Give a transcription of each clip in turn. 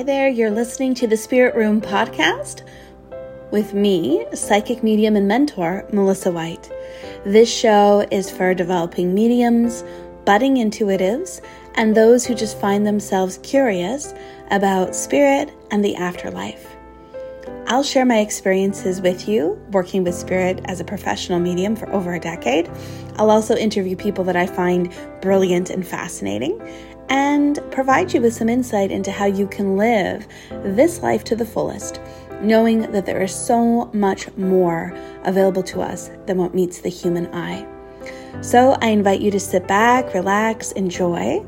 Hi there, you're listening to the Spirit Room podcast with me, psychic medium and mentor, Melissa White. This show is for developing mediums, budding intuitives, and those who just find themselves curious about spirit and the afterlife. I'll share my experiences with you working with spirit as a professional medium for over a decade. I'll also interview people that I find brilliant and fascinating and provide you with some insight into how you can live this life to the fullest, knowing that there is so much more available to us than what meets the human eye. So I invite you to sit back, relax, enjoy,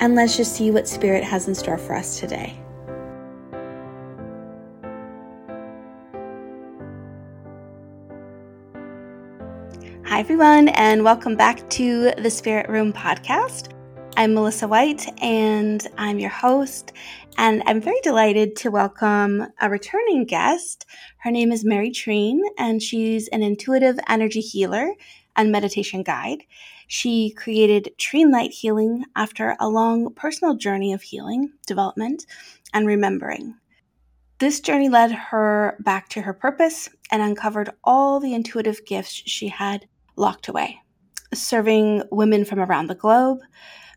and let's just see what Spirit has in store for us today. Hi, everyone, and welcome back to the Spirit Room podcast. I'm Melissa White, and I'm your host. And I'm very delighted to welcome a returning guest. Her name is Mary Treen, and she's an intuitive energy healer and meditation guide. She created Treenlight Healing after a long personal journey of healing, development, and remembering. This journey led her back to her purpose and uncovered all the intuitive gifts she had locked away. Serving women from around the globe,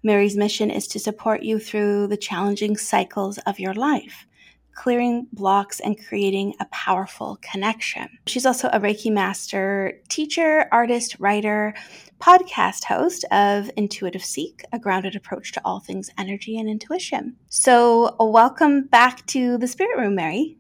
Mary's mission is to support you through the challenging cycles of your life, clearing blocks and creating a powerful connection. She's also a Reiki master, teacher, artist, writer, podcast host of Intuitive Seek, a grounded approach to all things energy and intuition. So, welcome back to the Spirit Room, Mary.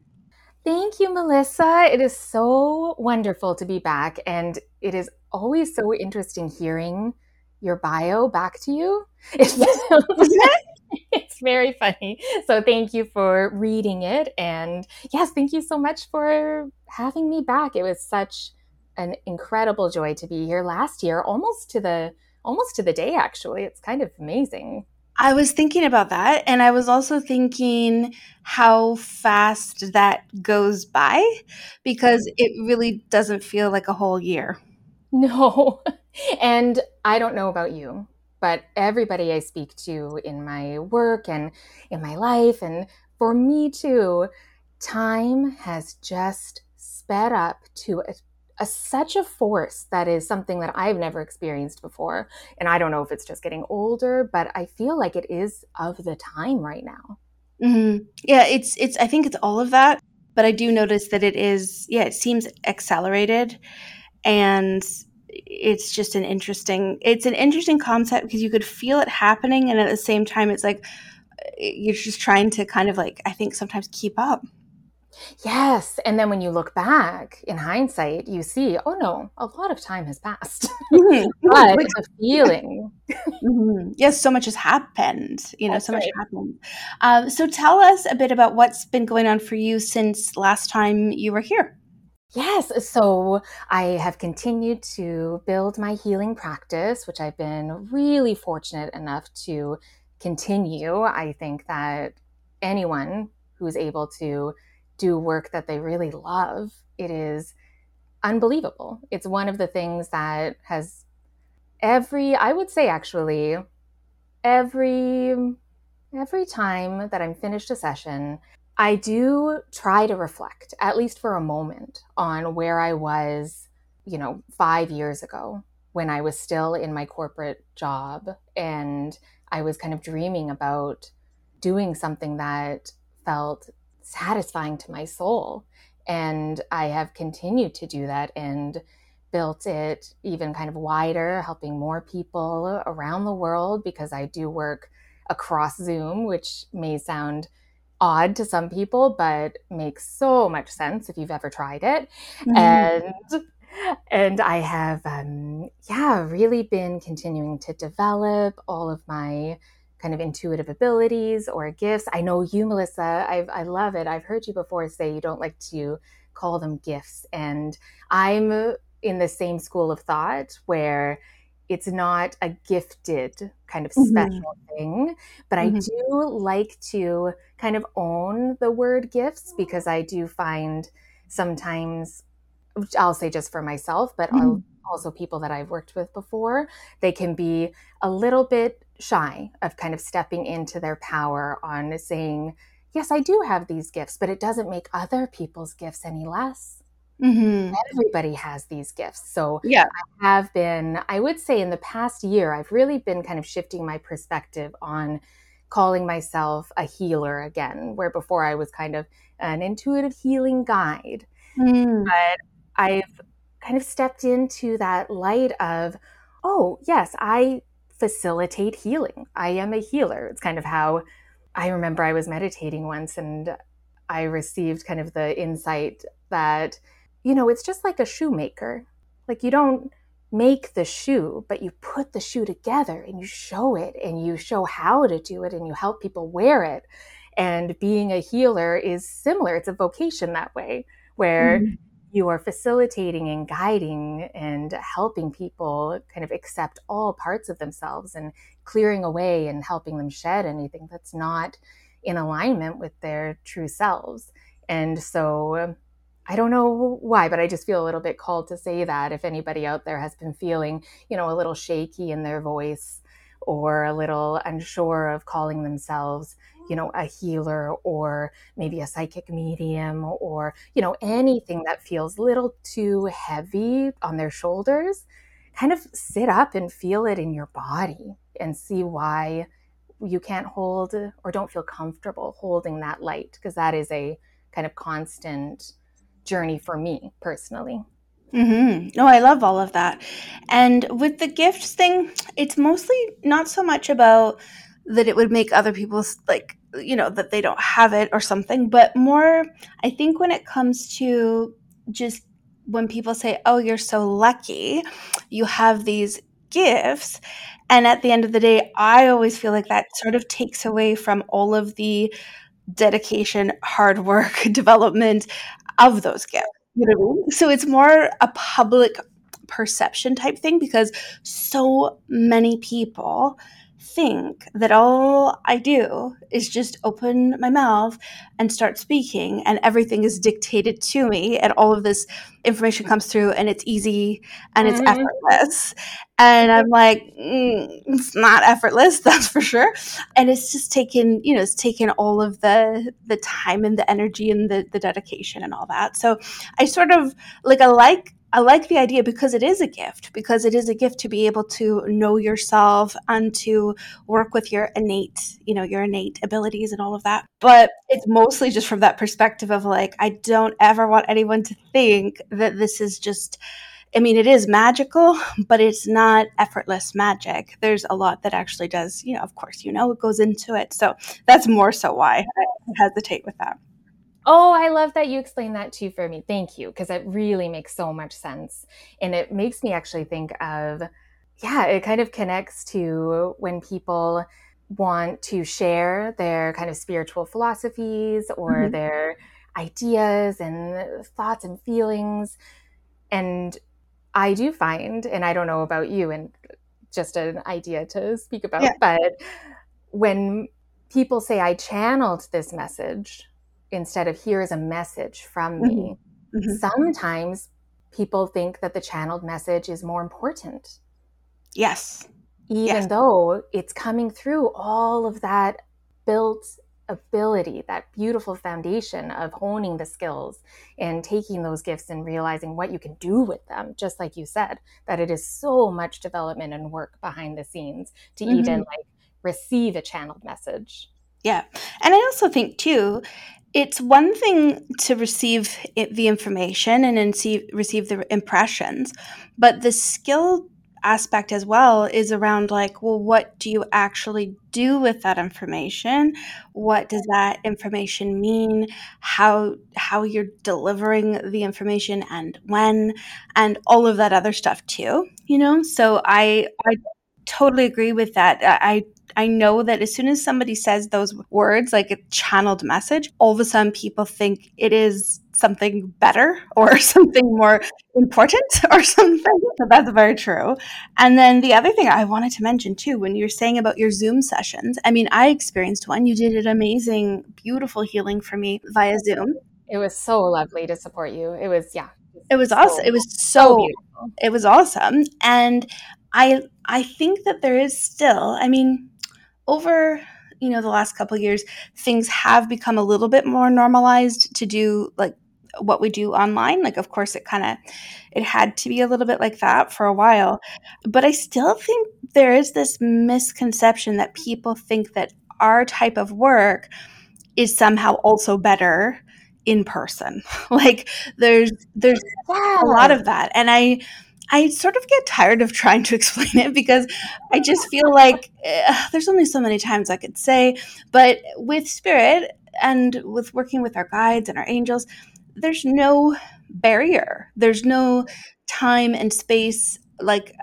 Thank you, Melissa. It is so wonderful to be back. And it is always so interesting hearing your bio back to you. It's, it's very funny. So thank you for reading it. And yes, thank you so much for having me back. It was such an incredible joy to be here last year, almost to the almost to the day actually. It's kind of amazing. I was thinking about that. And I was also thinking how fast that goes by because it really doesn't feel like a whole year. No. And I don't know about you, but everybody I speak to in my work and in my life, and for me too, time has just sped up to a, a, such a force that is something that I've never experienced before. And I don't know if it's just getting older, but I feel like it is of the time right now. Mm-hmm. Yeah, it's it's. I think it's all of that, but I do notice that it is. Yeah, it seems accelerated, and it's just an interesting it's an interesting concept because you could feel it happening and at the same time it's like you're just trying to kind of like i think sometimes keep up yes and then when you look back in hindsight you see oh no a lot of time has passed mm-hmm. but the feeling mm-hmm. yes so much has happened you know That's so right. much happened um, so tell us a bit about what's been going on for you since last time you were here Yes. So I have continued to build my healing practice, which I've been really fortunate enough to continue. I think that anyone who's able to do work that they really love, it is unbelievable. It's one of the things that has every, I would say actually, every every time that I'm finished a session, I do try to reflect, at least for a moment, on where I was, you know, five years ago when I was still in my corporate job and I was kind of dreaming about doing something that felt satisfying to my soul. And I have continued to do that and built it even kind of wider, helping more people around the world because I do work across Zoom, which may sound odd to some people, but makes so much sense if you've ever tried it. Mm-hmm. And and I have um, yeah really been continuing to develop all of my kind of intuitive abilities or gifts. I know you, Melissa. I I love it. I've heard you before say you don't like to call them gifts, and I'm in the same school of thought where it's not a gifted kind of mm-hmm. special mm-hmm. thing but mm-hmm. i do like to kind of own the word gifts because i do find sometimes i'll say just for myself but mm-hmm. also people that i've worked with before they can be a little bit shy of kind of stepping into their power on saying yes, I do have these gifts, but it doesn't make other people's gifts any less. Mm-hmm. Everybody has these gifts. So Yeah. I have been, I would say in the past year, I've really been kind of shifting my perspective on calling myself a healer again, where before I was kind of an intuitive healing guide. Mm. But I've kind of stepped into that light of, oh, yes, I facilitate healing. I am a healer. It's kind of how I remember I was meditating once and I received kind of the insight that, you know, it's just like a shoemaker. Like you don't make the shoe, but you put the shoe together and you show it and you show how to do it and you help people wear it. And being a healer is similar. It's a vocation that way, where Mhm. you are facilitating and guiding and helping people kind of accept all parts of themselves and clearing away and helping them shed anything that's not in alignment with their true selves. And so I don't know why, but I just feel a little bit called to say that if anybody out there has been feeling, you know, a little shaky in their voice or a little unsure of calling themselves, you know, a healer or maybe a psychic medium or, you know, anything that feels a little too heavy on their shoulders, kind of sit up and feel it in your body and see why you can't hold or don't feel comfortable holding that light because that is a kind of constant journey for me personally. Mm-hmm. No, I love all of that. And with the gifts thing, it's mostly not so much about that it would make other people like, you know, that they don't have it or something, but more, I think when it comes to just when people say, oh, you're so lucky, you have these gifts. And at the end of the day, I always feel like that sort of takes away from all of the dedication, hard work, development of those gifts. You know what I mean? So it's more a public perception type thing because so many people think that all I do is just open my mouth and start speaking, and everything is dictated to me, and all of this information comes through, and it's easy and it's Mhm. effortless. And I'm like, mm, it's not effortless, that's for sure. And it's just taken, you know, it's taken all of the the time and the energy and the the dedication and all that. So I sort of like I like I like the idea because it is a gift, because it is a gift to be able to know yourself and to work with your innate, you know, your innate abilities and all of that. But it's mostly just from that perspective of like, I don't ever want anyone to think that this is just, I mean, it is magical, but it's not effortless magic. There's a lot that actually does, you know, of course, you know, it goes into it. So that's more so why I hesitate with that. Oh, I love that you explained that too for me. Thank you, because it really makes so much sense. And it makes me actually think of, yeah, it kind of connects to when people want to share their kind of spiritual philosophies or Mhm. their ideas and thoughts and feelings. And I do find, and I don't know about you, and just an idea to speak about, Yeah. but when people say, I channeled this message instead of here is a message from me, Mhm. sometimes people think that the channeled message is more important, Yes. even Yes. though it's coming through all of that built ability, that beautiful foundation of honing the skills and taking those gifts and realizing what you can do with them. Just like you said, that it is so much development and work behind the scenes to Mhm. even like receive a channeled message. Yeah. And I also think, too, it's one thing to receive it, the information and see, receive the impressions, but the skill aspect as well is around like, well, what do you actually do with that information? What does that information mean? How how you're delivering the information and when and all of that other stuff too, you know? So I I totally agree with that. I I know that as soon as somebody says those words, like a channeled message, all of a sudden people think it is something better or something more important or something. So that's very true. And then the other thing I wanted to mention too, when you're saying about your Zoom sessions, I mean, I experienced one. You did an amazing, beautiful healing for me via Zoom. It was so lovely to support you. It was, yeah. It was so- awesome. It was so so beautiful. it was awesome and i i think that there is still i mean over you know, the last couple years, things have become a little bit more normalized to do like what we do online. Like, of course, it kind of it had to be a little bit like that for a while, but I still think there is this misconception that people think that our type of work is somehow also better in person. like there's there's yeah. a lot of that. And I I sort of get tired of trying to explain it because I just feel like uh, there's only so many times I could say, but with spirit and with working with our guides and our angels, there's no barrier. There's no time and space like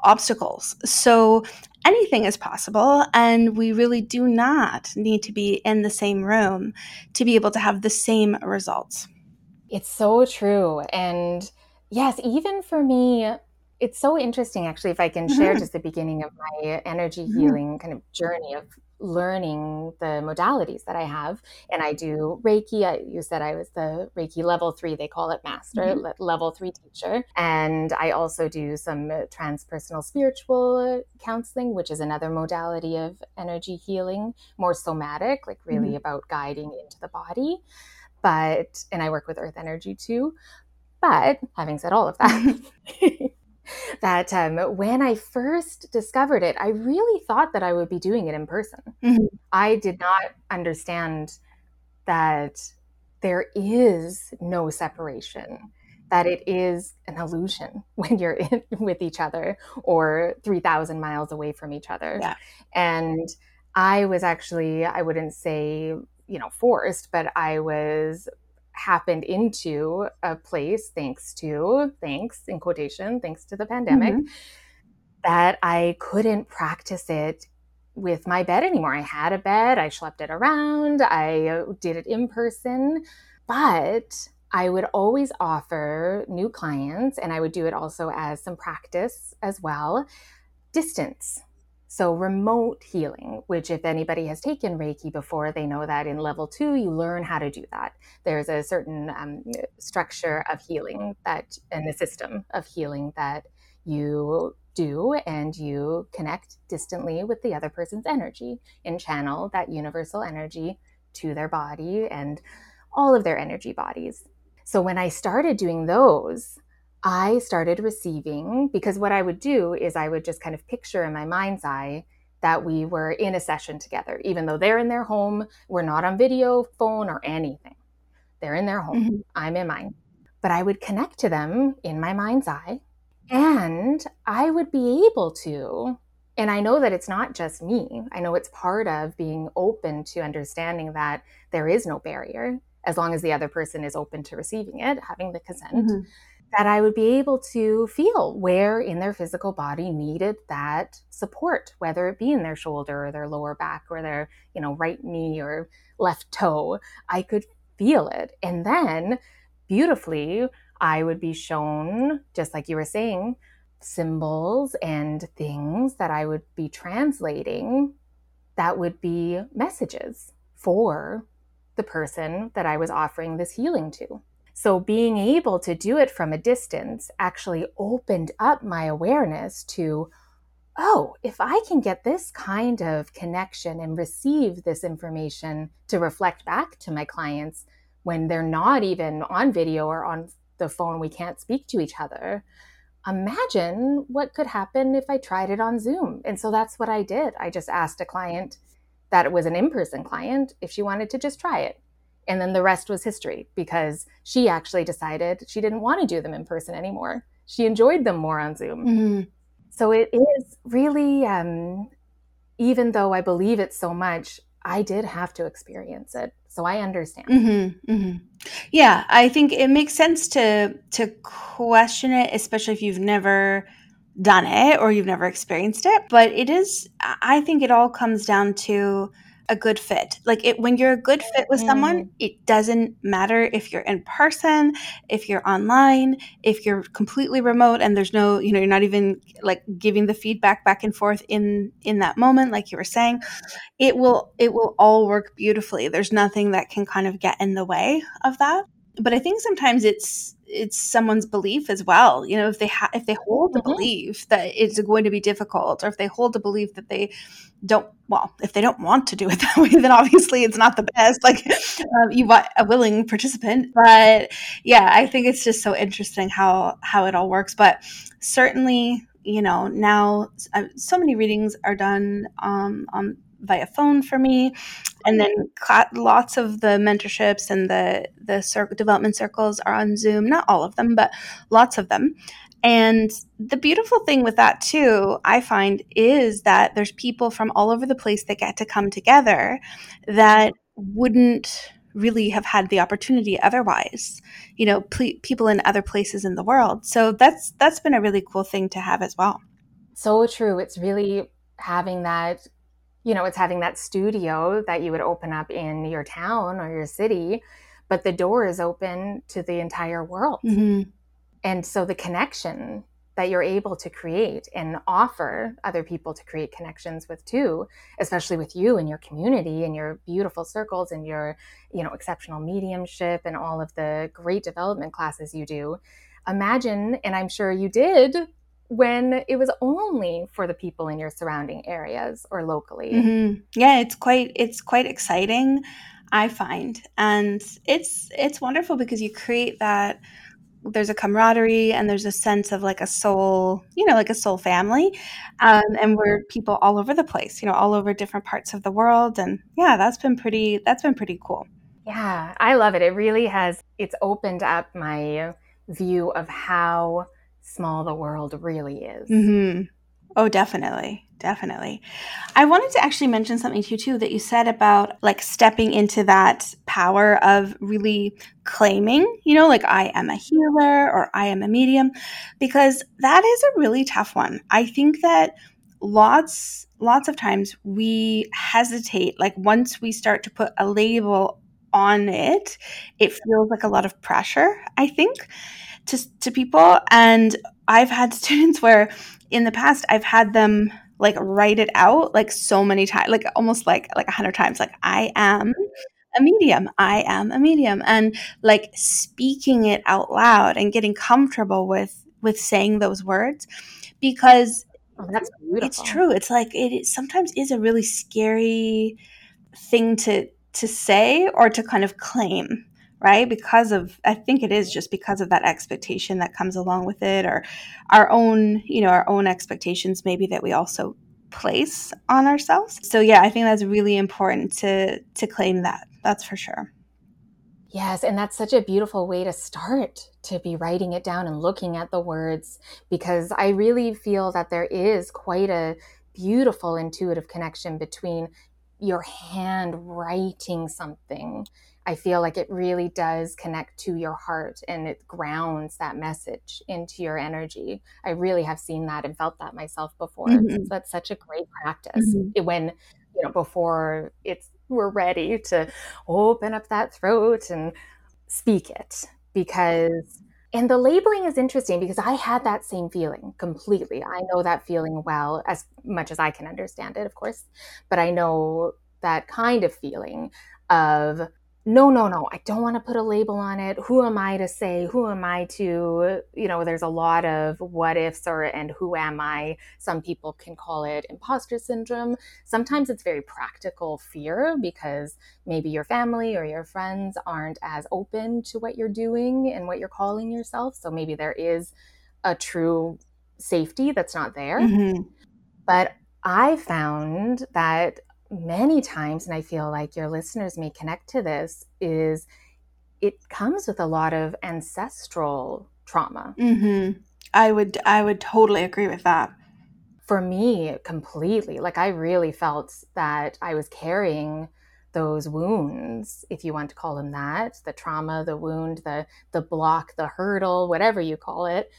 obstacles. So anything is possible. And we really do not need to be in the same room to be able to have the same results. It's so true. And yes, even for me, it's so interesting actually if i can share mm-hmm. just the beginning of my energy mm-hmm. healing kind of journey of learning the modalities that I have. And I do Reiki. I, you said I was the Reiki level three, they call it master, mm-hmm. le- level three teacher. And I also do some transpersonal spiritual counseling, which is another modality of energy healing, more somatic, like really mm-hmm. about guiding into the body. But, and I work with earth energy too. But having said all of that, that um, when I first discovered it, I really thought that I would be doing it in person. Mm-hmm. I did not understand that there is no separation, that it is an illusion when you're in, with each other or 3,000 miles away from each other. Yeah. And I was actually, I wouldn't say, you know, forced, but I was happened into a place thanks to thanks in quotation thanks to the pandemic mm-hmm. that i couldn't practice it with my bed anymore. I had a bed i schlepped it around i uh, did it in person but i would always offer new clients and i would do it also as some practice as well. Distance so, remote healing, which, if anybody has taken Reiki before, they know that in level two, you learn how to do that. There's a certain um, structure of healing that, and a system of healing that you do, and you connect distantly with the other person's energy and channel that universal energy to their body and all of their energy bodies. So, when I started doing those, I started receiving because what I would do is I would just kind of picture in my mind's eye that we were in a session together, even though they're in their home. We're not on video, phone, or anything. They're in their home. Mm-hmm. I'm in mine. But I would connect to them in my mind's eye, and I would be able to. And I know that it's not just me. I know it's part of being open to understanding that there is no barrier as long as the other person is open to receiving it, having the consent. Mm-hmm that I would be able to feel where in their physical body needed that support, whether it be in their shoulder or their lower back or their, you know, right knee or left toe. I could feel it. And then beautifully, I would be shown, just like you were saying, symbols and things that I would be translating that would be messages for the person that I was offering this healing to. So being able to do it from a distance actually opened up my awareness to, oh, if I can get this kind of connection and receive this information to reflect back to my clients when they're not even on video or on the phone, we can't speak to each other. Imagine what could happen if I tried it on Zoom. And so that's what I did. I just asked a client that was an in person client if she wanted to just try it. And then the rest was history because she actually decided she didn't want to do them in person anymore. She enjoyed them more on Zoom. Mm-hmm. So it is really, um, even though I believe it so much, I did have to experience it. So I understand. Mm-hmm, mm-hmm. Yeah, I think it makes sense to to question it, especially if you've never done it or you've never experienced it. But it is, I think it all comes down to a good fit. Like it when you're a good fit with someone, mm. it doesn't matter if you're in person, if you're online, if you're completely remote and there's no, you know, you're not even like giving the feedback back and forth in in that moment like you were saying. It will it will all work beautifully. There's nothing that can kind of get in the way of that. but I think sometimes it's it's someone's belief as well. You know, if they ha- if they hold the mm-hmm. belief that it's going to be difficult, or if they hold the belief that they don't well, if they don't want to do it that way, then obviously it's not the best. Like um, you want a willing participant, but yeah, I think it's just so interesting how how it all works. But certainly, you know, now uh, so many readings are done um, on via phone for me. And then lots of the mentorships and the the cir- development circles are on zoom. Not all of them but lots of them. And the beautiful thing with that too i find is that there's people from all over the place that get to come together that wouldn't really have had the opportunity otherwise you know ple- people in other places in the world. So that's that's been a really cool thing to have as well. So true. It's really having that you know, it's having that studio that you would open up in your town or your city, but the door is open to the entire world. Mm-hmm. And so the connection that you're able to create and offer other people to create connections with too, especially with you and your community and your beautiful circles and your, you know, exceptional mediumship and all of the great development classes you do. Imagine, and I'm sure you did when it was only for the people in your surrounding areas or locally. Mm-hmm. Yeah, it's quite it's quite exciting, I find, and it's it's wonderful because you create that. There's a camaraderie and there's a sense of like a soul, you know, like a soul family, um, and we're people all over the place, you know, all over different parts of the world, and yeah, that's been pretty. That's been pretty cool. Yeah, I love it. It really has. It's opened up my view of how small the world really is. Mm-hmm. Oh, definitely. Definitely. I wanted to actually mention something to you too that you said about like stepping into that power of really claiming, you know, like I am a healer or I am a medium, because that is a really tough one. I think that lots lots of times we hesitate like once we start to put a label on it, it feels like a lot of pressure, I think to, to people. And I've had students where in the past I've had them like write it out like so many times, like almost like like a hundred times, like I am a medium. I am a medium. And like speaking it out loud and getting comfortable with with saying those words because oh, that's beautiful. It's true. It's like it sometimes is a really scary thing to to say or to kind of claim right? Because of, I think it is just because of that expectation that comes along with it, or our own, you know, our own expectations maybe that we also place on ourselves. So yeah, I think that's really important to to claim that. That's for sure. Yes, and that's such a beautiful way to start to be writing it down and looking at the words because I really feel that there is quite a beautiful intuitive connection between your hand writing something I feel like it really does connect to your heart and it grounds that message into your energy. I really have seen that and felt that myself before. Mm-hmm. So that's such a great practice. Mm-hmm. When, you know, before it's we're ready to open up that throat and speak it because and the labeling is interesting because I had that same feeling completely. I know that feeling well, as much as I can understand it, of course, but I know that kind of feeling of no, no, no, I don't want to put a label on it. Who am I to say? Who am I to, you know, there's a lot of what ifs or, and who am I? Some people can call it imposter syndrome. Sometimes it's very practical fear because maybe your family or your friends aren't as open to what you're doing and what you're calling yourself. So maybe there is a true safety that's not there. Mm-hmm. But I found that many times, and I feel like your listeners may connect to this, is it comes with a lot of ancestral trauma. Mm-hmm. I would I would totally agree with that. For me, completely. Like I really felt that I was carrying those wounds, if you want to call them that, the trauma, the wound, the the block, the hurdle, whatever you call it,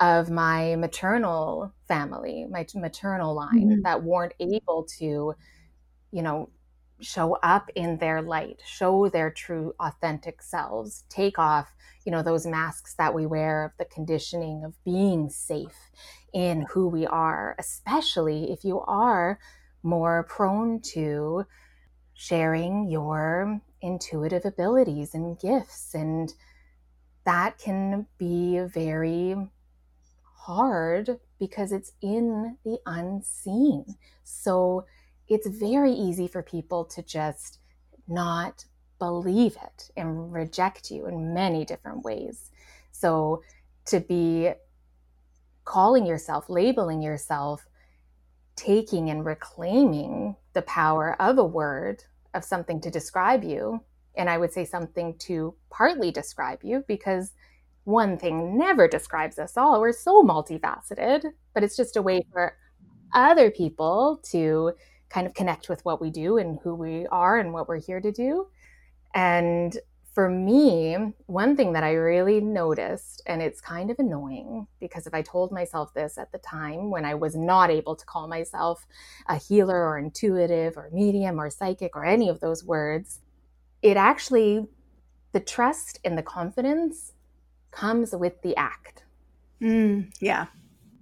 of my maternal family, my maternal line mm-hmm. that weren't able to you know, show up in their light, show their true authentic selves, take off, you know, those masks that we wear of the conditioning of being safe in who we are, especially if you are more prone to sharing your intuitive abilities and gifts and that can be very hard because it's in the unseen. So it's very easy for people to just not believe it and reject you in many different ways. So to be calling yourself, labeling yourself, taking and reclaiming the power of a word, of something to describe you, and I would say something to partly describe you because one thing never describes us all. We're so multifaceted, but it's just a way for other people to kind of connect with what we do and who we are and what we're here to do. And for me, one thing that I really noticed, and it's kind of annoying because if I told myself this at the time when I was not able to call myself a healer or intuitive or medium or psychic or any of those words, it actually, the trust and the confidence comes with the act. Mm, yeah.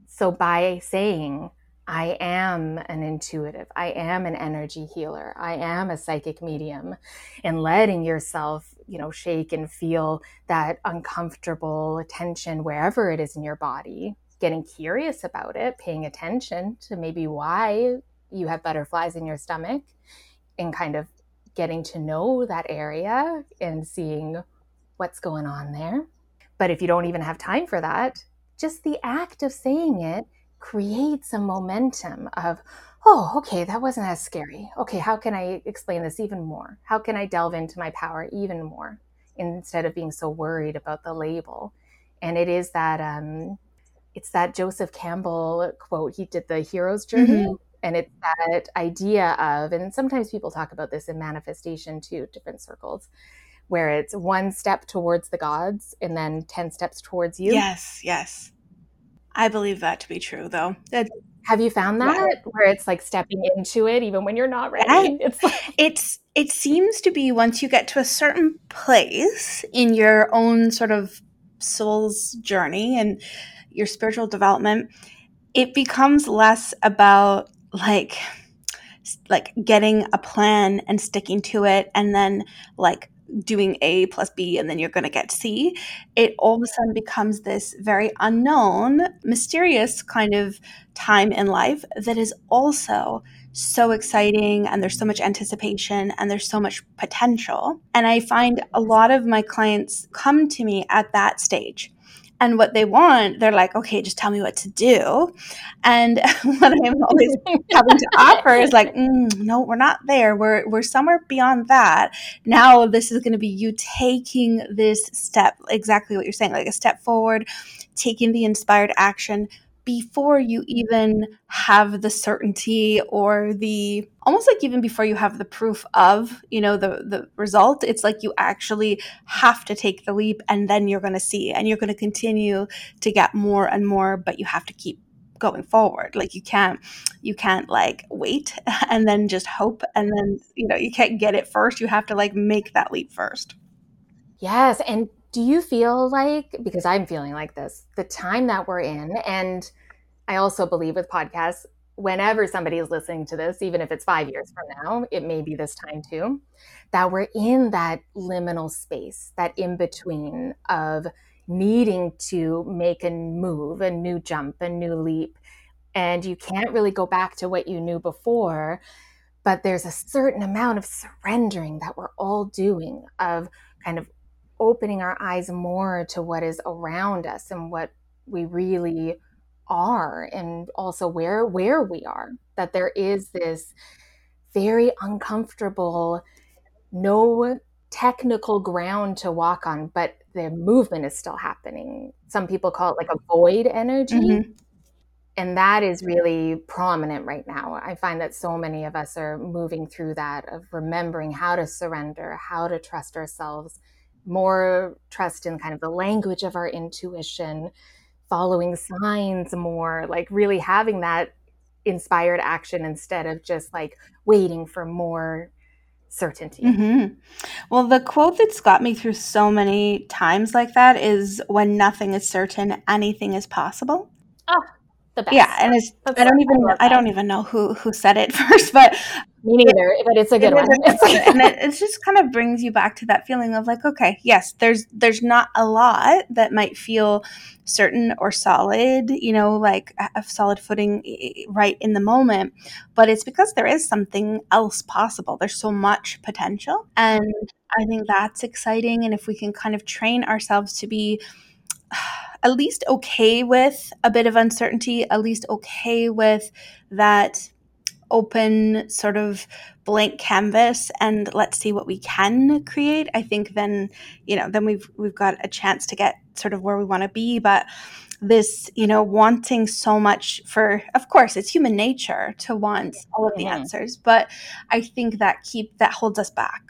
So by saying, I am an intuitive, I am an energy healer, I am a psychic medium, and letting yourself, you know, shake and feel that uncomfortable tension wherever it is in your body, getting curious about it, paying attention to maybe why you have butterflies in your stomach, and kind of getting to know that area and seeing what's going on there. But if you don't even have time for that, just the act of saying it creates a momentum of, oh, okay, that wasn't as scary. Okay, how can I explain this even more? How can I delve into my power even more instead of being so worried about the label? And it is that, um, it's that Joseph Campbell quote. He did the hero's journey. Mm-hmm. And it's that idea of, and sometimes people talk about this in manifestation too, different circles, where it's one step towards the gods and then 10 steps towards you. Yes, yes. I believe that to be true, though. That, Have you found that yeah. where it's like stepping into it even when you're not ready? It's like- it's it seems to be once you get to a certain place in your own sort of soul's journey and your spiritual development, it becomes less about like like getting a plan and sticking to it and then like doing A plus B and then you're going to get C, it all of a sudden becomes this very unknown, mysterious kind of time in life that is also so exciting and there's so much anticipation and there's so much potential. And I find a lot of my clients come to me at that stage and what they want, they're like, okay, just tell me what to do. And what I'm always having to offer is like, mm, no, we're not there. We're we're somewhere beyond that. Now this is going to be you taking this step, exactly what you're saying, like a step forward, taking the inspired action, before you even have the certainty or the almost like even before you have the proof of you know the the result it's like you actually have to take the leap and then you're going to see and you're going to continue to get more and more but you have to keep going forward. Like you can't you can't like wait and then just hope and then you know you can't get it first. You have to like make that leap first. Yes and do you feel like because i'm feeling like this the time that we're in and i also believe with podcasts whenever somebody is listening to this even if it's five years from now it may be this time too that we're in that liminal space that in between of needing to make a move a new jump a new leap. And you can't really go back to what you knew before but there's a certain amount of surrendering that we're all doing of kind of opening our eyes more to what is around us and what we really are and also where where we are. That there is this very uncomfortable no technical ground to walk on but the movement is still happening. Some people call it like a void energy. Mm-hmm. and that is really prominent right now. I find that so many of us are moving through that of remembering how to surrender how to trust ourselves more trust in kind of the language of our intuition, following signs more, like really having that inspired action instead of just like waiting for more certainty. Mm-hmm. Well, the quote that's got me through so many times like that is when nothing is certain, anything is possible. Oh, the best. Yeah, and it's That's I don't even I, I don't even know who who said it first, but Me neither, but it's a good one. a good one. and it, just kind of brings you back to that feeling of like, okay, yes, there's there's not a lot that might feel certain or solid, you know, like a solid footing right in the moment, but it's because there is something else possible. There's so much potential, and I think that's exciting. And if we can kind of train ourselves to be at least okay with a bit of uncertainty, at least okay with that open sort of blank canvas and let's see what we can create i think then you know then we've we've got a chance to get sort of where we want to be but this you know wanting so much for of course it's human nature to want all of the Mhm. answers but i think that keep that holds us back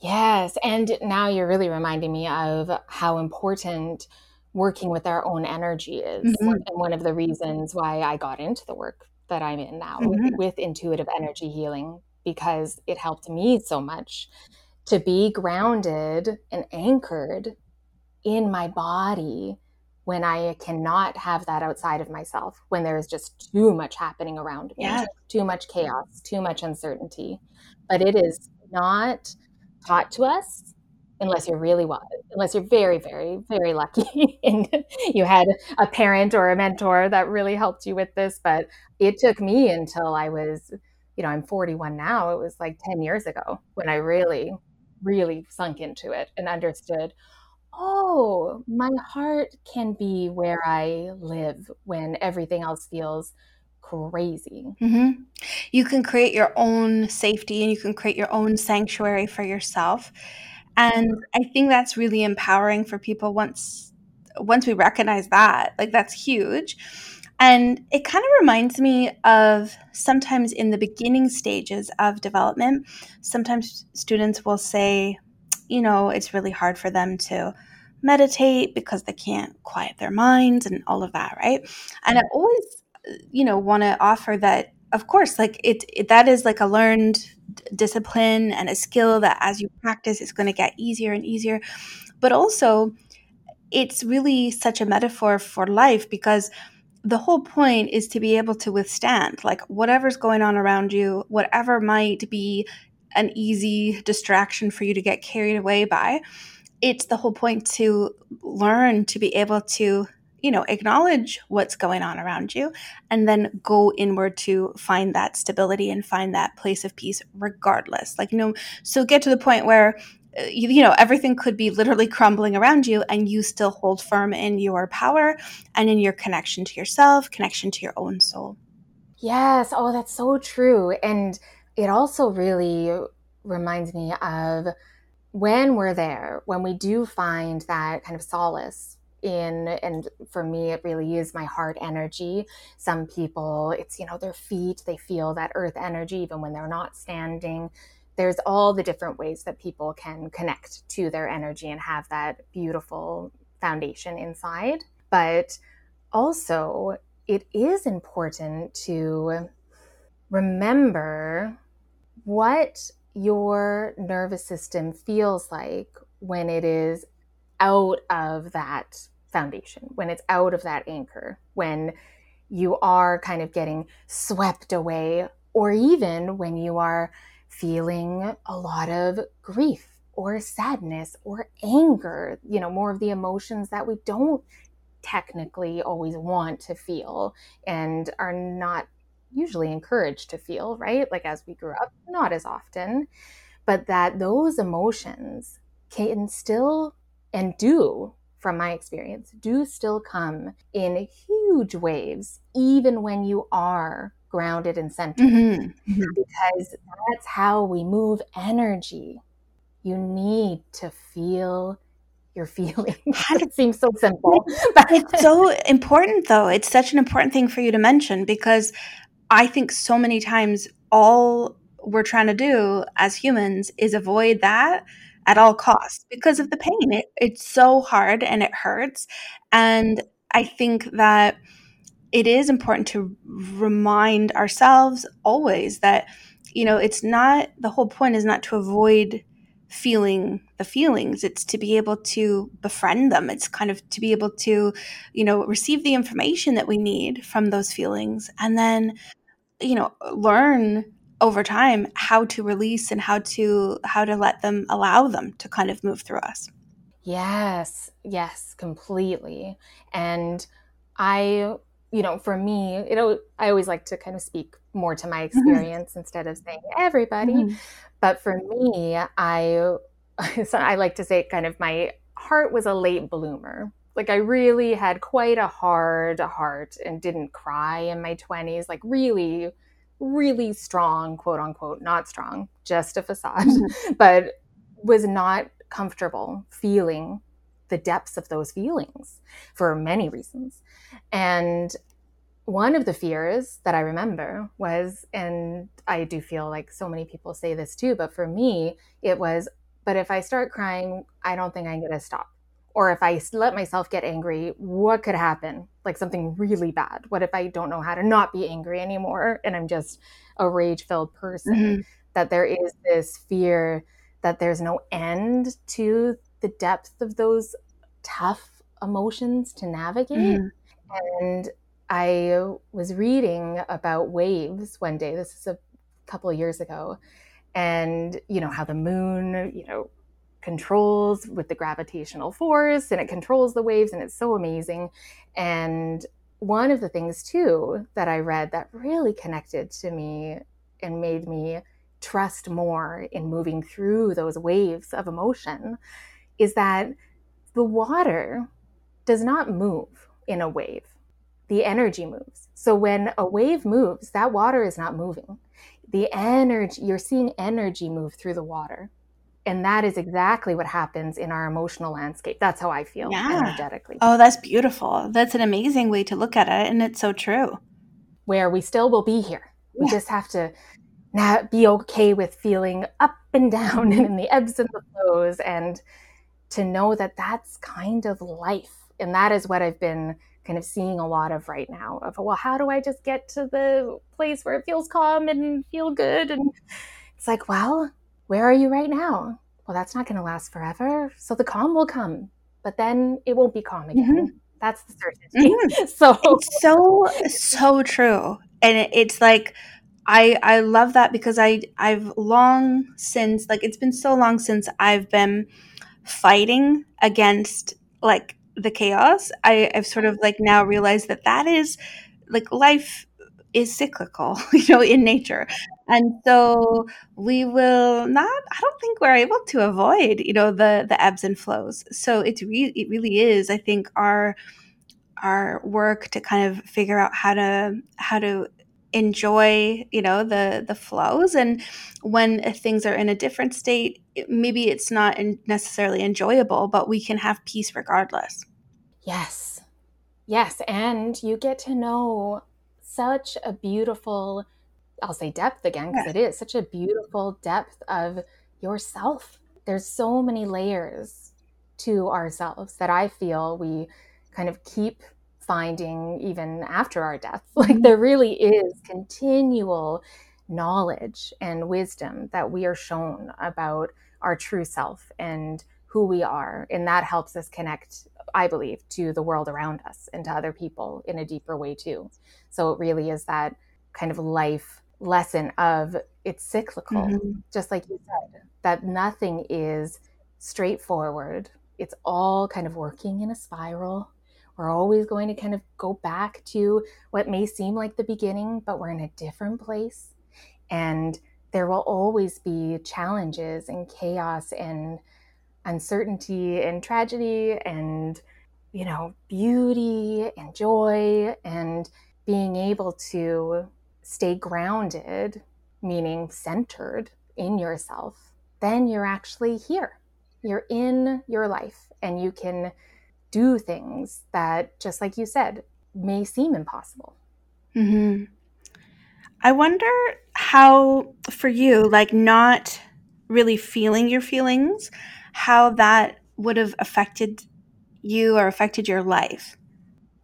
Yes. And now you're really reminding me of how important working with our own energy is. Mhm. And one of the reasons why I got into the work that I'm in now Mhm. with intuitive energy healing, because it helped me so much to be grounded and anchored in my body when I cannot have that outside of myself, when there is just too much happening around me, too much chaos, too much uncertainty. But it is not taught to us unless you're really well, unless you're very, very, very lucky and you had a parent or a mentor that really helped you with this. But it took me until I was, you know, I'm 41 now. It was like 10 years ago when I really, really sunk into it and understood oh, my heart can be where I live when everything else feels crazy. hmm You can create your own safety and you can create your own sanctuary for yourself. And I think that's really empowering for people once once we recognize that. Like that's huge. And it kind of reminds me of sometimes in the beginning stages of development, sometimes students will say, you know, it's really hard for them to meditate because they can't quiet their minds and all of that, right? And I always you know want to offer that of course like it, it that is like a learned discipline and a skill that as you practice it's going to get easier and easier. But also it's really such a metaphor for life because the whole point is to be able to withstand like whatever's going on around you whatever might be an easy distraction for you to get carried away by it's the whole point to learn to be able to you know acknowledge what's going on around you and then go inward to find that stability and find that place of peace regardless like you know so get to the point where uh, you, you know everything could be literally crumbling around you and you still hold firm in your power and in your connection to yourself connection to your own soul Yes. Oh, that's so true. And it also really reminds me of when we're there, when we do find that kind of solace in, and for me, it really is my heart energy. Some people, it's, you know, their feet, they feel that earth energy even when they're not standing. There's all the different ways that people can connect to their energy and have that beautiful foundation inside. But also, it is important to remember what your nervous system feels like when it is out of that foundation, when it's out of that anchor, when you are kind of getting swept away, or even when you are feeling a lot of grief or sadness or anger, you know, more of the emotions that we don't technically always want to feel and are not usually encouraged to feel, right? Like as we grew up, not as often, but that those emotions can still and do, from my experience, do still come in huge waves, even when you are grounded and centered, Mhm. Mhm. because that's how we move energy. You need to feel your feelings. it seems so simple, but it's so important though it's such an important thing for you to mention because i think so many times all we're trying to do as humans is avoid that at all costs because of the pain. It, it's so hard and it hurts. And i think that it is important to remind ourselves always that you know it's not the whole point is not to avoid feeling the feelings. It's to be able to befriend them. It's kind of to be able to you know receive the information that we need from those feelings and then you know learn over time how to release and how to how to let them allow them to kind of move through us. Yes, yes, completely. And I, you know, for me, you know, I always like to kind of speak more to my mm-hmm. experience mm-hmm. instead of saying everybody. Mm-hmm. But for me, I so I like to say kind of my heart was a late bloomer. Like I really had quite a hard heart and didn't cry in my 20s, like really really strong, quote unquote, not strong, just a facade, mm-hmm. but was not comfortable feeling the depths of those feelings for many reasons. And one of the fears that I remember was, and I do feel like so many people say this too, but for me, it was, but if I start crying, I don't think I'm going to stop. Or if I let myself get angry, what could happen? Like something really bad. What if I don't know how to not be angry anymore and I'm just a rage filled person? Mm-hmm. That there is this fear that there's no end to the depth of those tough emotions to navigate. Mm-hmm. And I was reading about waves one day. This is a couple of years ago. And, you know, how the moon, you know, controls with the gravitational force and it controls the waves and it's so amazing. And one of the things, too, that I read that really connected to me and made me trust more in moving through those waves of emotion is that the water does not move in a wave. The energy moves. So when a wave moves, that water is not moving. The energy, you're seeing energy move through the water. And that is exactly what happens in our emotional landscape. That's how I feel yeah. energetically. Oh, that's beautiful. That's an amazing way to look at it. And it's so true. Where we still will be here. We yeah. just have to not be okay with feeling up and down and in the ebbs and the flows and to know that that's kind of life and that is what i've been kind of seeing a lot of right now of well how do i just get to the place where it feels calm and feel good and it's like well where are you right now well that's not going to last forever so the calm will come but then it won't be calm again mm-hmm. that's the certainty mm-hmm. so it's so so true and it's like I I love that because I I've long since like it's been so long since I've been fighting against like the chaos. I, I've sort of like now realized that that is like life is cyclical, you know, in nature. And so we will not I don't think we're able to avoid, you know, the the ebbs and flows. So it's really it really is I think our our work to kind of figure out how to how to enjoy you know the the flows and when things are in a different state maybe it's not necessarily enjoyable but we can have peace regardless yes yes and you get to know such a beautiful i'll say depth again because yeah. it is such a beautiful depth of yourself there's so many layers to ourselves that i feel we kind of keep finding even after our death. Like mm-hmm. there really is continual knowledge and wisdom that we are shown about our true self and who we are. And that helps us connect, I believe, to the world around us and to other people in a deeper way too. So it really is that kind of life lesson of it's cyclical, mm-hmm. just like you said, that nothing is straightforward. It's all kind of working in a spiral we're always going to kind of go back to what may seem like the beginning, but we're in a different place. And there will always be challenges and chaos and uncertainty and tragedy and, you know, beauty and joy and being able to stay grounded, meaning centered in yourself, then you're actually here. You're in your life and you can do things that, just like you said, may seem impossible. Mm-hmm. I wonder how, for you, like not really feeling your feelings, how that would have affected you or affected your life.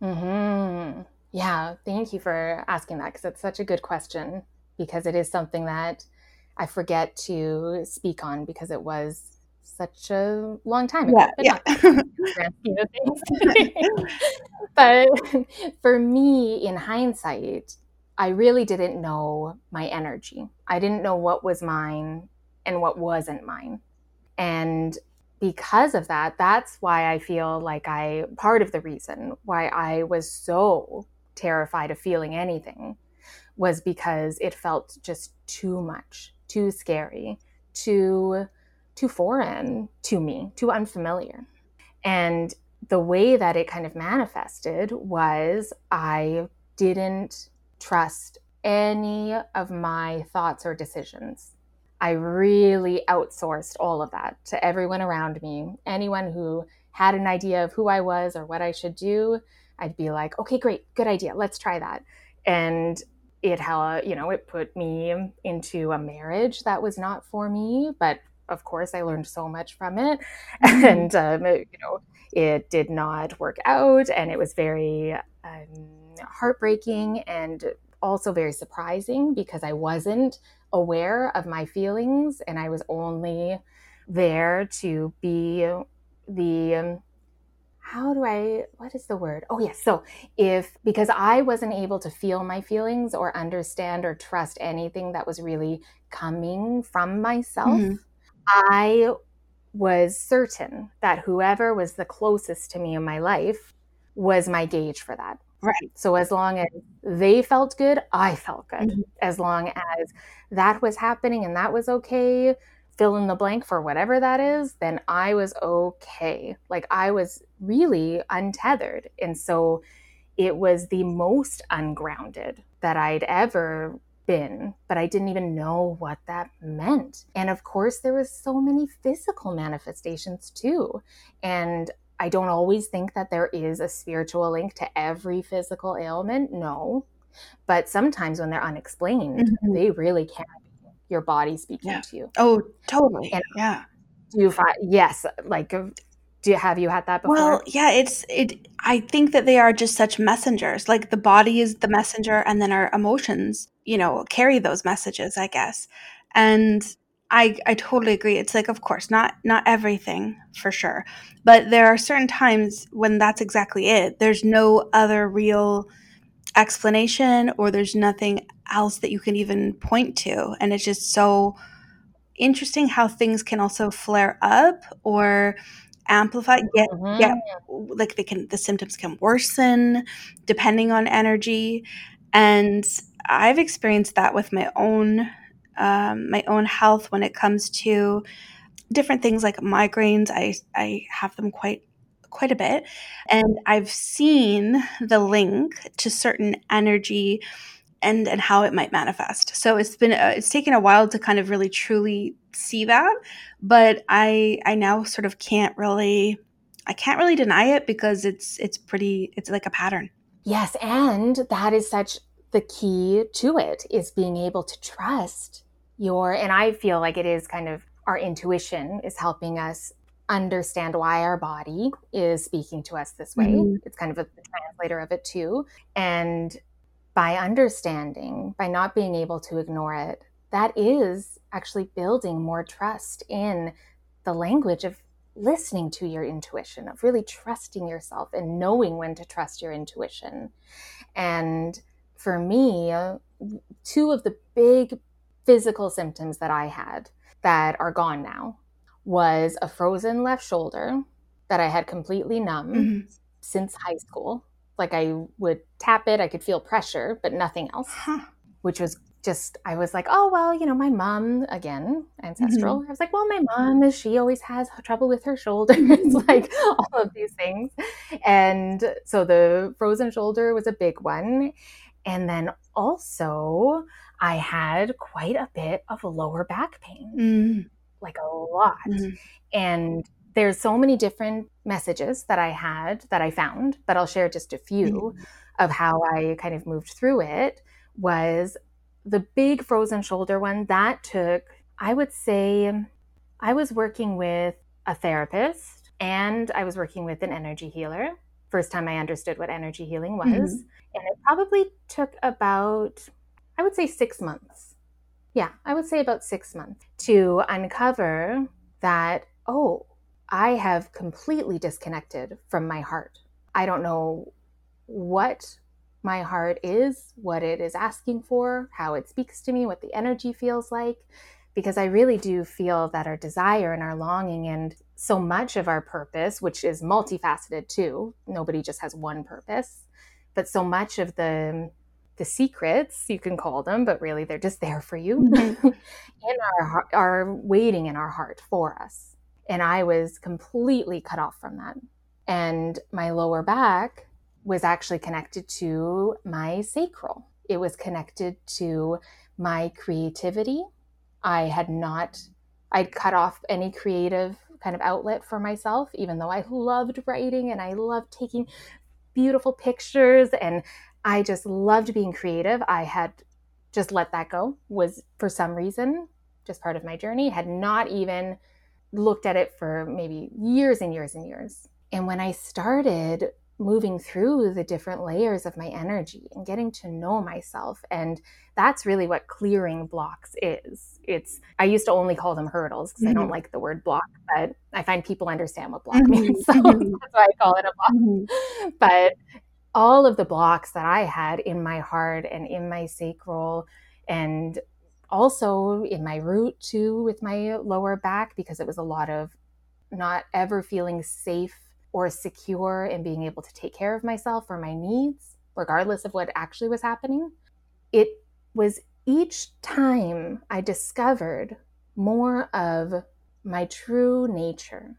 Hmm. Yeah. Thank you for asking that because it's such a good question because it is something that I forget to speak on because it was such a long time ago. Yeah, yeah. but for me, in hindsight, I really didn't know my energy. I didn't know what was mine and what wasn't mine. And because of that, that's why I feel like I, part of the reason why I was so terrified of feeling anything was because it felt just too much, too scary, too too foreign to me, too unfamiliar. And the way that it kind of manifested was I didn't trust any of my thoughts or decisions. I really outsourced all of that to everyone around me. Anyone who had an idea of who I was or what I should do, I'd be like, okay, great, good idea, let's try that. And it had, you know, it put me into a marriage that was not for me, but of course, I learned so much from it. Mm-hmm. And, um, you know, it did not work out. And it was very um, heartbreaking and also very surprising because I wasn't aware of my feelings and I was only there to be the um, how do I, what is the word? Oh, yes. So, if because I wasn't able to feel my feelings or understand or trust anything that was really coming from myself, mm-hmm. I was certain that whoever was the closest to me in my life was my gauge for that. Right. So as long as they felt good, I felt good. Mm-hmm. As long as that was happening and that was okay, fill in the blank for whatever that is, then I was okay. Like I was really untethered. And so it was the most ungrounded that I'd ever been, but I didn't even know what that meant. And of course, there was so many physical manifestations too. And I don't always think that there is a spiritual link to every physical ailment. No. But sometimes when they're unexplained, mm-hmm. they really can be your body speaking yeah. to you. Oh, totally. And yeah. Do you find, yes, like do you have you had that before? Well, yeah, it's it I think that they are just such messengers. Like the body is the messenger and then our emotions, you know, carry those messages, I guess. And I I totally agree. It's like of course, not not everything for sure. But there are certain times when that's exactly it. There's no other real explanation or there's nothing else that you can even point to and it's just so interesting how things can also flare up or amplify get mm-hmm. get like they can the symptoms can worsen depending on energy and i've experienced that with my own um, my own health when it comes to different things like migraines. I i have them quite quite a bit. And i've seen the link to certain energy and and how it might manifest. So it's been uh, it's taken a while to kind of really truly see that but i i now sort of can't really i can't really deny it because it's it's pretty it's like a pattern. Yes and that is such the key to it is being able to trust your and i feel like it is kind of our intuition is helping us understand why our body is speaking to us this way mm-hmm. it's kind of a translator of it too and by understanding by not being able to ignore it that is actually building more trust in the language of listening to your intuition, of really trusting yourself and knowing when to trust your intuition. And for me, two of the big physical symptoms that I had that are gone now was a frozen left shoulder that I had completely numb mm-hmm. since high school. Like I would tap it, I could feel pressure, but nothing else, huh. which was just I was like, oh well, you know, my mom again, ancestral. Mm-hmm. I was like, well, my mom she always has trouble with her shoulders, like all of these things. And so the frozen shoulder was a big one. And then also I had quite a bit of lower back pain. Mm-hmm. Like a lot. Mm-hmm. And there's so many different messages that I had that I found, but I'll share just a few mm-hmm. of how I kind of moved through it was the big frozen shoulder one, that took, I would say, I was working with a therapist and I was working with an energy healer. First time I understood what energy healing was. Mm-hmm. And it probably took about, I would say, six months. Yeah, I would say about six months to uncover that, oh, I have completely disconnected from my heart. I don't know what my heart is, what it is asking for, how it speaks to me, what the energy feels like. Because I really do feel that our desire and our longing and so much of our purpose, which is multifaceted too, nobody just has one purpose, but so much of the the secrets you can call them but really they're just there for you mm-hmm. in our are waiting in our heart for us. And i was completely cut off from that. And my lower back was actually connected to my sacral. It was connected to my creativity. I had not i'd cut off any creative kind of outlet for myself even though i loved writing and i loved taking beautiful pictures and I just loved being creative. I had just let that go, was for some reason just part of my journey, had not even looked at it for maybe years and years and years. And when I started moving through the different layers of my energy and getting to know myself and that's really what clearing blocks is it's i used to only call them hurdles because mm-hmm. i don't mm-hmm. like the word block but i find people understand what block mm-hmm. means so mm-hmm. that's why i call it a block mm-hmm. but all of the blocks that I had in my heart and in my sacral and also in my root too with my lower back because it was a lot of not ever feeling safe or secure in being able to take care of myself or my needs regardless of what actually was happening it was each time i discovered more of my true nature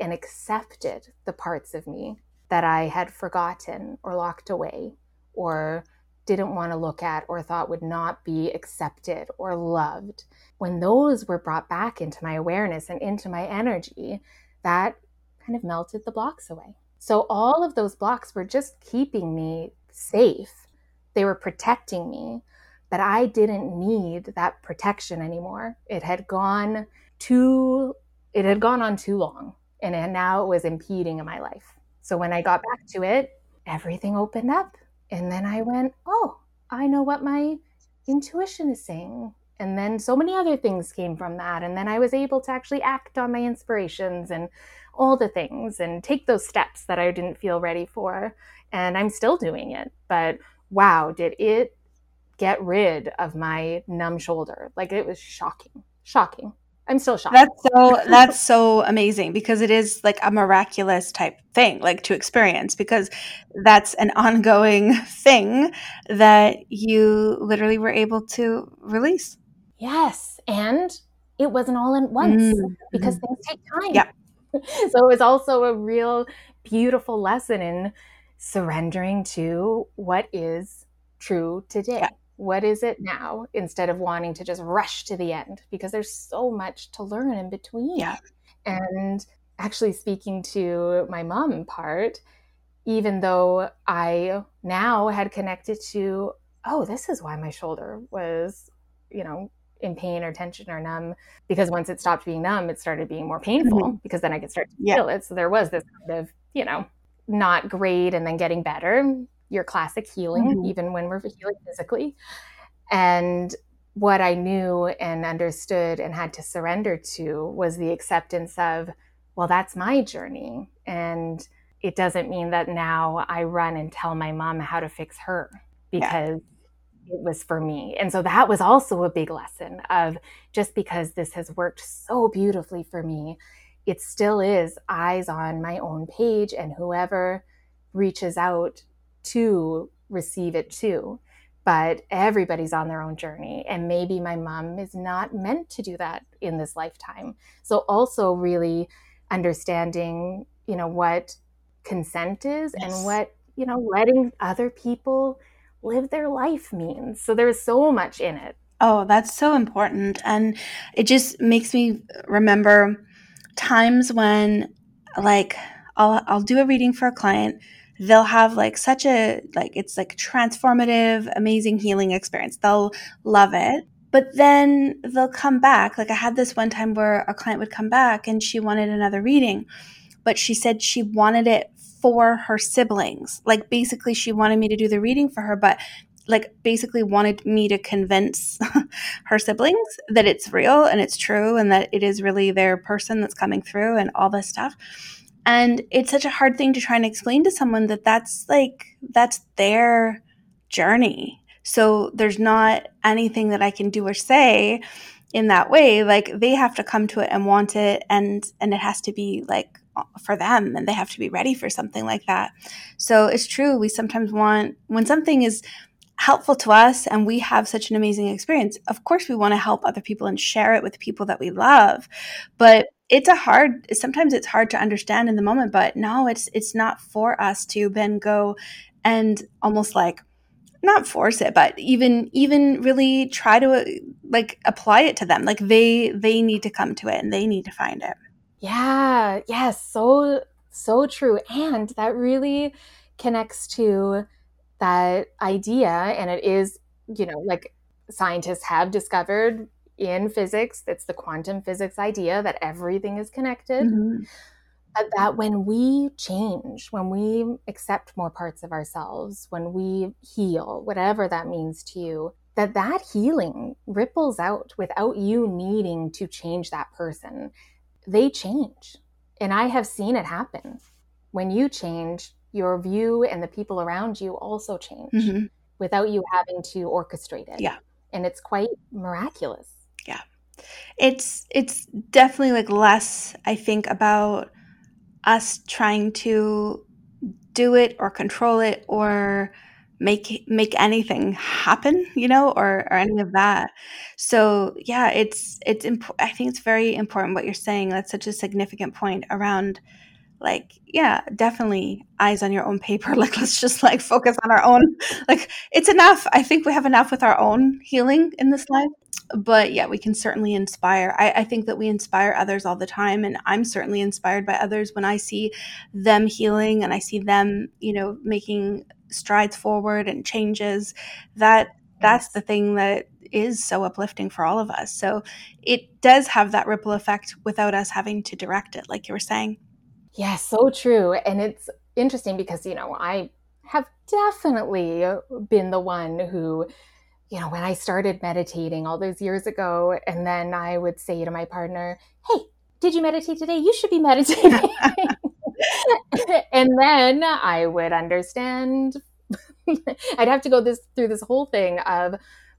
and accepted the parts of me that I had forgotten or locked away or didn't want to look at or thought would not be accepted or loved, when those were brought back into my awareness and into my energy, that kind of melted the blocks away. So all of those blocks were just keeping me safe. They were protecting me, but I didn't need that protection anymore. It had gone too it had gone on too long and now it was impeding in my life. So when I got back to it, everything opened up. And then I went, oh, I know what my intuition is saying. And then so many other things came from that. And then I was able to actually act on my inspirations and all the things and take those steps that I didn't feel ready for. And I'm still doing it. But wow, did it get rid of my numb shoulder? Like it was shocking, shocking. I'm still shocked. That's so that's so amazing because it is like a miraculous type thing like to experience because that's an ongoing thing that you literally were able to release. Yes, and it wasn't all in once mm-hmm. because things take time. Yeah. so it was also a real beautiful lesson in surrendering to what is true today. Yeah what is it now instead of wanting to just rush to the end because there's so much to learn in between. Yeah. And actually speaking to my mom part, even though I now had connected to, oh, this is why my shoulder was, you know, in pain or tension or numb because once it stopped being numb, it started being more painful mm-hmm. because then I could start to yeah. feel it. So there was this kind of, you know, not great and then getting better your classic healing, mm-hmm. even when we're healing physically. And what I knew and understood and had to surrender to was the acceptance of, well, that's my journey. And it doesn't mean that now I run and tell my mom how to fix her because yeah. it was for me. And so that was also a big lesson of just because this has worked so beautifully for me, it still is eyes on my own page and whoever reaches out to receive it too. But everybody's on their own journey. And maybe my mom is not meant to do that in this lifetime. So, also really understanding, you know, what consent is yes. and what, you know, letting other people live their life means. So, there's so much in it. Oh, that's so important. And it just makes me remember times when, like, I'll, I'll do a reading for a client they'll have like such a like it's like transformative amazing healing experience. They'll love it. But then they'll come back. Like i had this one time where a client would come back and she wanted another reading but she said she wanted it for her siblings. Like basically she wanted me to do the reading for her but like basically wanted me to convince her siblings that it's real and it's true and that it is really their person that's coming through and all this stuff and it's such a hard thing to try and explain to someone that that's like that's their journey. So there's not anything that I can do or say in that way. Like they have to come to it and want it and and it has to be like for them and they have to be ready for something like that. So it's true we sometimes want when something is helpful to us and we have such an amazing experience. Of course we want to help other people and share it with people that we love. But it's a hard sometimes it's hard to understand in the moment, but no, it's it's not for us to then go and almost like not force it but even even really try to like apply it to them. Like they they need to come to it and they need to find it. Yeah. Yes so so true. And that really connects to that idea. And it is you know like scientists have discovered in physics it's the quantum physics idea that everything is connected mm-hmm that when we change, when we accept more parts of ourselves, when we heal, whatever that means to you, that that healing ripples out without you needing to change that person. They change. And I have seen it happen. When you change, your view and the people around you also change mm-hmm. without you having to orchestrate it. Yeah. And it's quite miraculous. Yeah. It's it's definitely like less I think about us trying to do it or control it or make make anything happen you know or or any of that so yeah it's it's imp- i think it's very important what you're saying that's such a significant point around like yeah definitely eyes on your own paper like let's just like focus on our own like it's enough i think we have enough with our own healing in this life but yeah, we can certainly inspire. I, I, think that we inspire others all the time, and I'm certainly inspired by others when I see them healing and I see them, you know, making strides forward and changes. That that's the thing that is so uplifting for all of us. So it does have that ripple effect without us having to direct it, like you were saying. Yeah, so true. And it's interesting because, you know, I have definitely been the one who you know, when I started meditating all those years ago, and then I would say to my partner, Hey, did you meditate today? You should be meditating. and then I would understand. I'd have to go this through this whole thing of,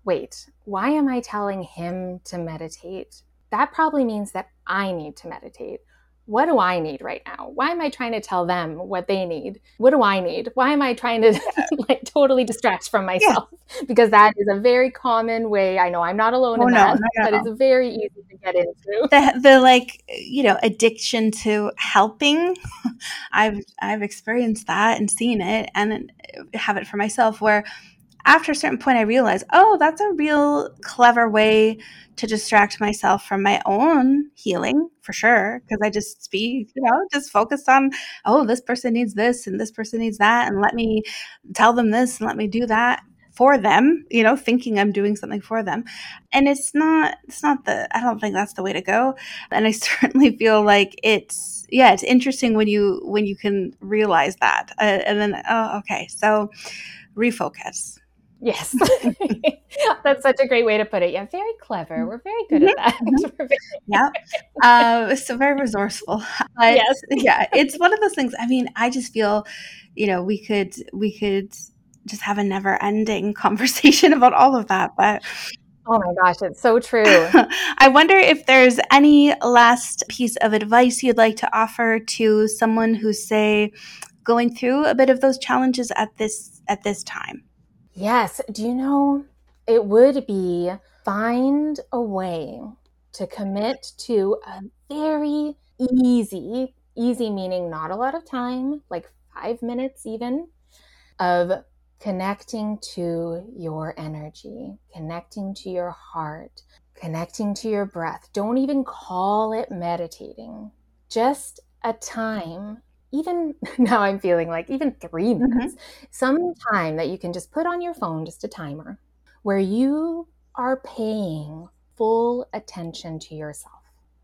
wait, why am I telling him to meditate? That probably means that I need to meditate what do I need right now? Why am I trying to tell them what they need? What do I need? Why am I trying to like totally distract from myself? Yeah. Because that is a very common way. I know I'm not alone oh, in no, that, no, no, but it's very easy to get into. The, the like, you know, addiction to helping. I've I've experienced that and seen it and have it for myself where after a certain point, I realized, oh, that's a real clever way to distract myself from my own healing for sure. Because I just be, you know, just focused on, oh, this person needs this and this person needs that. And let me tell them this and let me do that for them, you know, thinking I'm doing something for them. And it's not, it's not the, I don't think that's the way to go. And I certainly feel like it's, yeah, it's interesting when you, when you can realize that. Uh, and then, oh, okay. So refocus Yes. That's such a great way to put it. Yeah, very clever. We're very good at that. Mm-hmm. yeah. Uh, so very resourceful. But yes. yeah, it's one of those things. I mean, I just feel, you know, we could we could just have a never ending conversation about all of that. But Oh my gosh, it's so true. I wonder if there's any last piece of advice you'd like to offer to someone who's say going through a bit of those challenges at this at this time. Yes. Do you know it would be find a way to commit to a very easy, easy meaning not a lot of time, like five minutes even, of connecting to your energy, connecting to your heart, connecting to your breath. Don't even call it meditating. Just a time even now I'm feeling like even three mm-hmm. minutes, mm-hmm. some time that you can just put on your phone, just a timer, where you are paying full attention to yourself.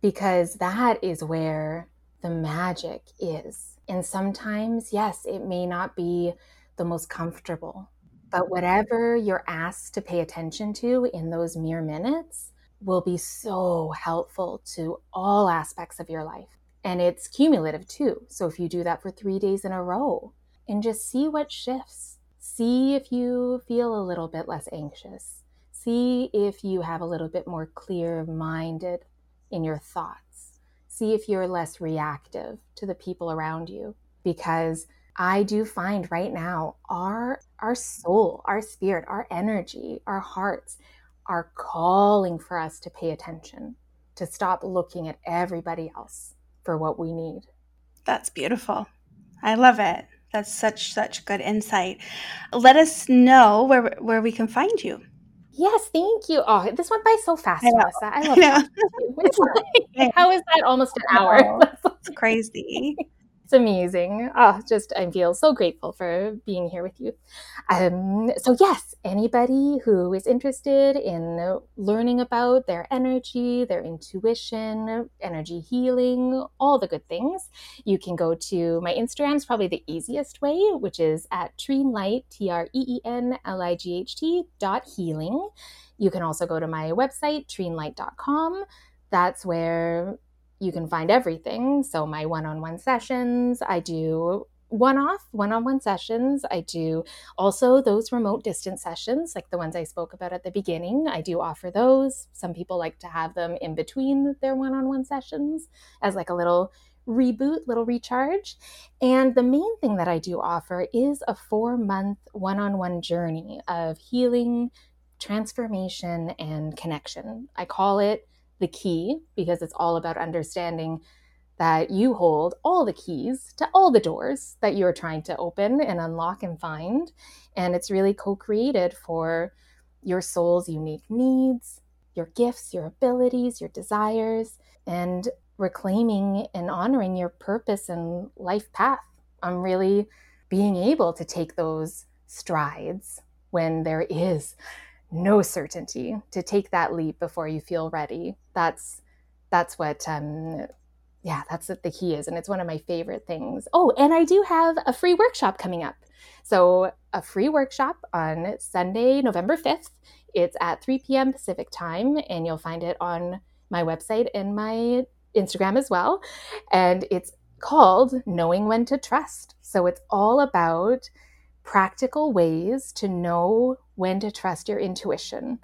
Because that is where the magic is. And sometimes, yes, it may not be the most comfortable, but whatever you're asked to pay attention to in those mere minutes will be so helpful to all aspects of your life. And it's cumulative too. So if you do that for three days in a row and just see what shifts, see if you feel a little bit less anxious. See if you have a little bit more clear minded in your thoughts. See if you're less reactive to the people around you. Because I do find right now our our soul, our spirit, our energy, our hearts are calling for us to pay attention, to stop looking at everybody else for what we need. That's beautiful. I love it. That's such such good insight. Let us know where where we can find you. Yes, thank you. Oh, this went by so fast, I Melissa. I love I like, how is that almost an hour? It's crazy it's amazing. Oh, just I feel so grateful for being here with you. Um, so yes, anybody who is interested in learning about their energy, their intuition, energy healing, all the good things, you can go to my Instagram. Is probably the easiest way, which is at treenlight, T R E E N L I G H T dot healing. You can also go to my website, treenlight.com. That's where you can find everything. So, my one on one sessions, I do one off, one on one sessions. I do also those remote distance sessions, like the ones I spoke about at the beginning. I do offer those. Some people like to have them in between their one on one sessions as like a little reboot, little recharge. And the main thing that I do offer is a four month one on one journey of healing, transformation, and connection. I call it the key because it's all about understanding that you hold all the keys to all the doors that you're trying to open and unlock and find. And it's really co created for your soul's unique needs, your gifts, your abilities, your desires, and reclaiming and honoring your purpose and life path. I'm really being able to take those strides when there is no certainty to take that leap before you feel ready. That's that's what um yeah that's what the key is and it's one of my favorite things. Oh and i do have a free workshop coming up. So a free workshop on sunday november 5th it's at 3 p.m pacific time and you'll find it on my website and my instagram as well. And it's called knowing when to trust. So it's all about practical ways to know when to trust your intuition.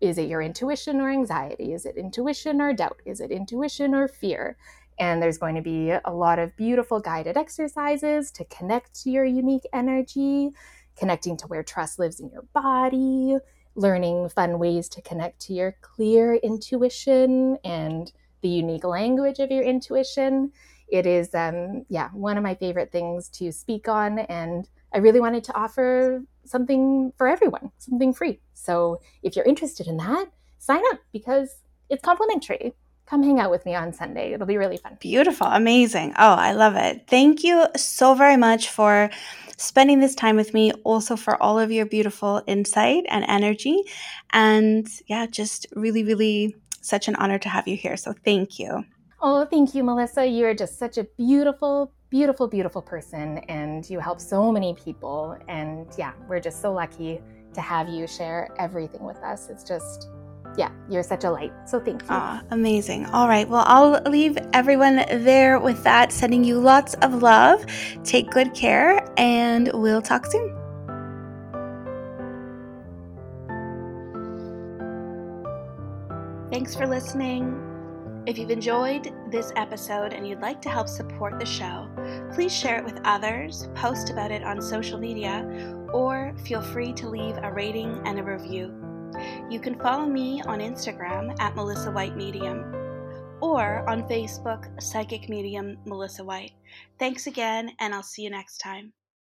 Is it your intuition or anxiety? Is it intuition or doubt? Is it intuition or fear? And there's going to be a lot of beautiful guided exercises to connect to your unique energy, connecting to where trust lives in your body, learning fun ways to connect to your clear intuition and the unique language of your intuition. It is, um, yeah, one of my favorite things to speak on. And I really wanted to offer something for everyone, something free. So if you're interested in that, sign up because it's complimentary. Come hang out with me on Sunday. It'll be really fun. Beautiful. Amazing. Oh, I love it. Thank you so very much for spending this time with me, also for all of your beautiful insight and energy. And yeah, just really, really such an honor to have you here. So thank you. Oh, thank you, Melissa. You're just such a beautiful, beautiful, beautiful person, and you help so many people. And yeah, we're just so lucky to have you share everything with us. It's just, yeah, you're such a light. So thank you. Ah, amazing. All right. Well, I'll leave everyone there with that, sending you lots of love. Take good care, and we'll talk soon. Thanks for listening. If you've enjoyed this episode and you'd like to help support the show, please share it with others, post about it on social media, or feel free to leave a rating and a review. You can follow me on Instagram at Melissa White Medium or on Facebook, Psychic Medium Melissa White. Thanks again, and I'll see you next time.